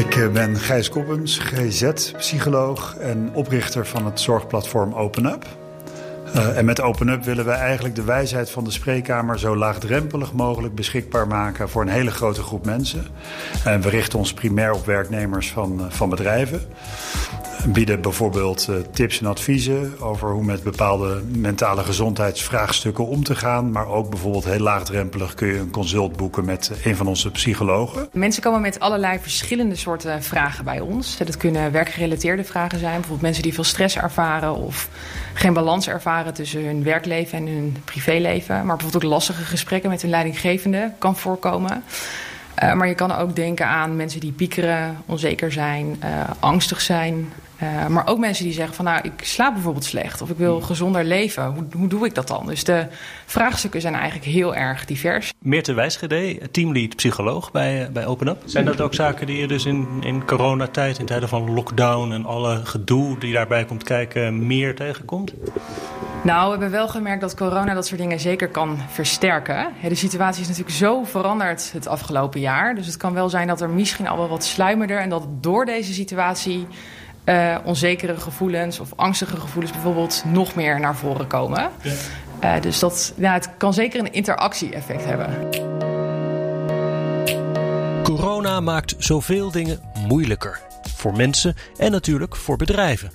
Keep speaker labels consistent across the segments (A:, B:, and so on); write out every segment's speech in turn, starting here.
A: Ik eh, ben Gijs Koppens, GZ-psycholoog en oprichter van het zorgplatform OpenUp. Uh, en met OpenUp willen wij eigenlijk de wijsheid van de spreekkamer zo laagdrempelig mogelijk beschikbaar maken voor een hele grote groep mensen. En we richten ons primair op werknemers van, van bedrijven bieden bijvoorbeeld uh, tips en adviezen over hoe met bepaalde mentale gezondheidsvraagstukken om te gaan. Maar ook bijvoorbeeld heel laagdrempelig kun je een consult boeken met een van onze psychologen.
B: Mensen komen met allerlei verschillende soorten vragen bij ons. Dat kunnen werkgerelateerde vragen zijn. Bijvoorbeeld mensen die veel stress ervaren of geen balans ervaren tussen hun werkleven en hun privéleven. Maar bijvoorbeeld ook lastige gesprekken met hun leidinggevende kan voorkomen. Uh, maar je kan ook denken aan mensen die piekeren, onzeker zijn, angstig zijn, uh, maar ook mensen die zeggen van nou, ik slaap bijvoorbeeld slecht of ik wil gezonder leven. Hoe, hoe doe ik dat dan? Dus de vraagstukken zijn eigenlijk heel erg divers.
C: Meerte Wijsgede, teamlead psycholoog bij, bij OpenUp. Zijn dat ook zaken die je dus in, in coronatijd, in tijden van lockdown en alle gedoe die daarbij komt kijken, meer tegenkomt?
B: Nou, we hebben wel gemerkt dat corona dat soort dingen zeker kan versterken. De situatie is natuurlijk zo veranderd het afgelopen jaar. Dus het kan wel zijn dat er misschien al wel wat sluimerder en dat door deze situatie uh, onzekere gevoelens of angstige gevoelens bijvoorbeeld nog meer naar voren komen. Ja. Uh, dus dat, ja, het kan zeker een interactie-effect hebben.
D: Corona maakt zoveel dingen moeilijker. Voor mensen en natuurlijk voor bedrijven.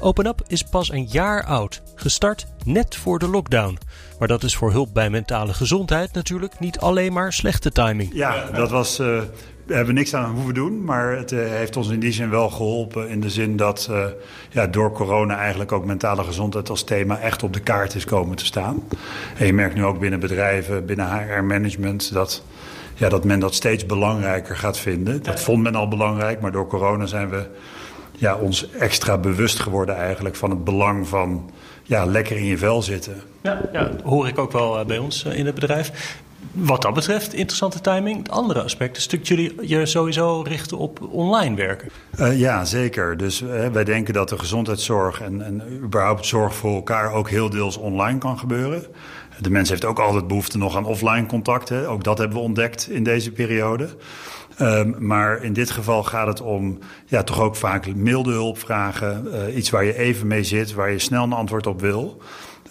D: OpenUp is pas een jaar oud, gestart net voor de lockdown. Maar dat is voor hulp bij mentale gezondheid natuurlijk niet alleen maar slechte timing.
A: Ja, dat was uh, we hebben niks aan hoeven doen, maar het uh, heeft ons in die zin wel geholpen. In de zin dat uh, ja, door corona eigenlijk ook mentale gezondheid als thema echt op de kaart is komen te staan. En je merkt nu ook binnen bedrijven, binnen HR-management, dat, ja, dat men dat steeds belangrijker gaat vinden. Dat vond men al belangrijk, maar door corona zijn we ja, ons extra bewust geworden eigenlijk van het belang van ja, lekker in je vel zitten.
C: Ja, ja dat hoor ik ook wel bij ons in het bedrijf wat dat betreft, interessante timing. Het andere aspect is dat jullie je sowieso richten op online werken.
A: Uh, ja, zeker. Dus uh, wij denken dat de gezondheidszorg en, en überhaupt zorg voor elkaar ook heel deels online kan gebeuren. De mens heeft ook altijd behoefte nog aan offline contacten. Ook dat hebben we ontdekt in deze periode. Um, maar in dit geval gaat het om ja, toch ook vaak milde hulpvragen. Uh, iets waar je even mee zit, waar je snel een antwoord op wil.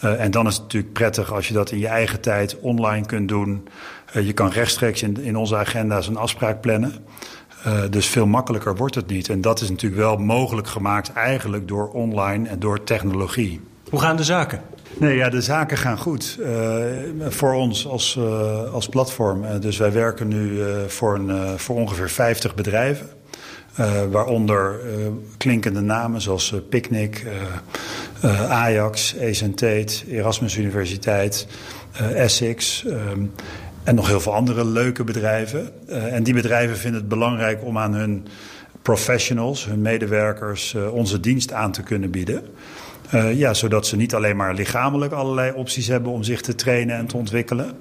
A: Uh, en dan is het natuurlijk prettig als je dat in je eigen tijd online kunt doen. Uh, je kan rechtstreeks in, in onze agenda's een afspraak plannen. Uh, dus veel makkelijker wordt het niet. En dat is natuurlijk wel mogelijk gemaakt eigenlijk door online en door technologie.
C: Hoe gaan de zaken?
A: Nee, ja, de zaken gaan goed. Uh, voor ons als, uh, als platform. Dus wij werken nu voor, een, voor ongeveer 50 bedrijven. waaronder klinkende namen zoals Picnic, Ajax, Ace Erasmus Universiteit, Essex. Um, en nog heel veel andere leuke bedrijven. en die bedrijven vinden het belangrijk om aan hun professionals, hun medewerkers, onze dienst aan te kunnen bieden. Uh, ja, zodat ze niet alleen maar lichamelijk allerlei opties hebben om zich te trainen en te ontwikkelen.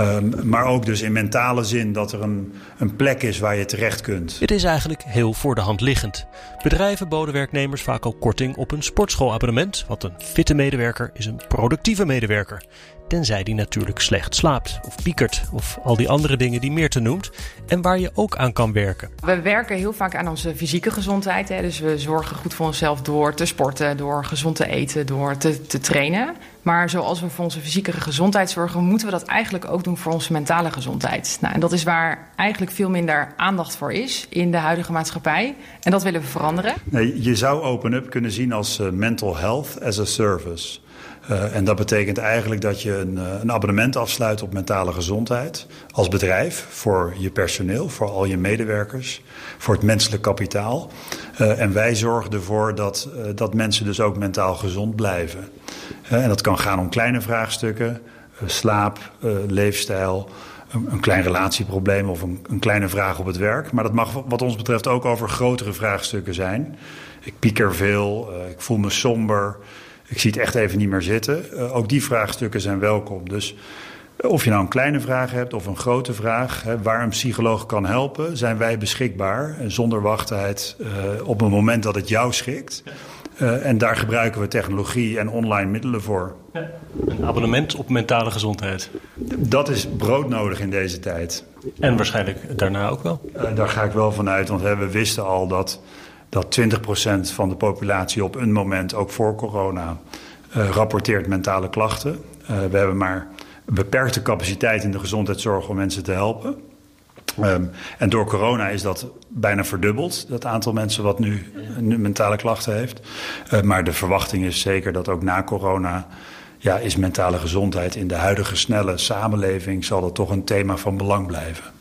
A: Um, maar ook dus in mentale zin dat er een, een plek is waar je terecht kunt.
D: Het is eigenlijk heel voor de hand liggend. Bedrijven boden werknemers vaak al korting op een sportschoolabonnement. Want een fitte medewerker is een productieve medewerker. Tenzij die natuurlijk slecht slaapt of piekert of al die andere dingen die Meerte noemt. En waar je ook aan kan werken.
B: We werken heel vaak aan onze fysieke gezondheid. Hè. Dus we zorgen goed voor onszelf door te sporten, door gezond te eten, door te, te trainen. Maar zoals we voor onze fysieke gezondheid zorgen, moeten we dat eigenlijk ook doen voor onze mentale gezondheid. Nou, en dat is waar eigenlijk veel minder aandacht voor is in de huidige maatschappij. En dat willen we veranderen.
A: Nee, je zou Open Up kunnen zien als uh, mental health as a service. Uh, en dat betekent eigenlijk dat je een, uh, een, abonnement afsluit op mentale gezondheid als bedrijf voor je personeel, voor al je medewerkers, voor het menselijk kapitaal. Uh, en wij zorgen ervoor dat, dat mensen dus ook mentaal gezond blijven. en dat kan gaan om kleine vraagstukken, slaap, leefstijl, een, een, klein relatieprobleem of een, een, kleine vraag op het werk. Maar dat mag wat ons betreft ook over grotere vraagstukken zijn. Ik pieker veel, ik voel me somber. Ik zie het echt even niet meer zitten. Uh, ook die vraagstukken zijn welkom. Dus of je nou een kleine vraag hebt of een grote vraag, hè, waar een psycholoog kan helpen, zijn wij beschikbaar. En zonder wachttijd uh, op een moment dat het jou schikt. Uh, en daar gebruiken we technologie en online middelen voor.
C: Een abonnement op mentale gezondheid.
A: Dat is broodnodig in deze tijd.
C: En waarschijnlijk daarna ook wel?
A: Uh, daar ga ik wel vanuit, want we wisten al dat, dat 20% van de populatie op een moment, ook voor corona, uh, rapporteert mentale klachten. Uh, we hebben maar beperkte capaciteit in de gezondheidszorg om mensen te helpen. Um, en door corona is dat bijna verdubbeld, dat aantal mensen wat nu, mentale klachten heeft. Uh, maar de verwachting is zeker dat ook na corona ja, is mentale gezondheid in de huidige snelle samenleving zal dat toch een thema van belang blijven.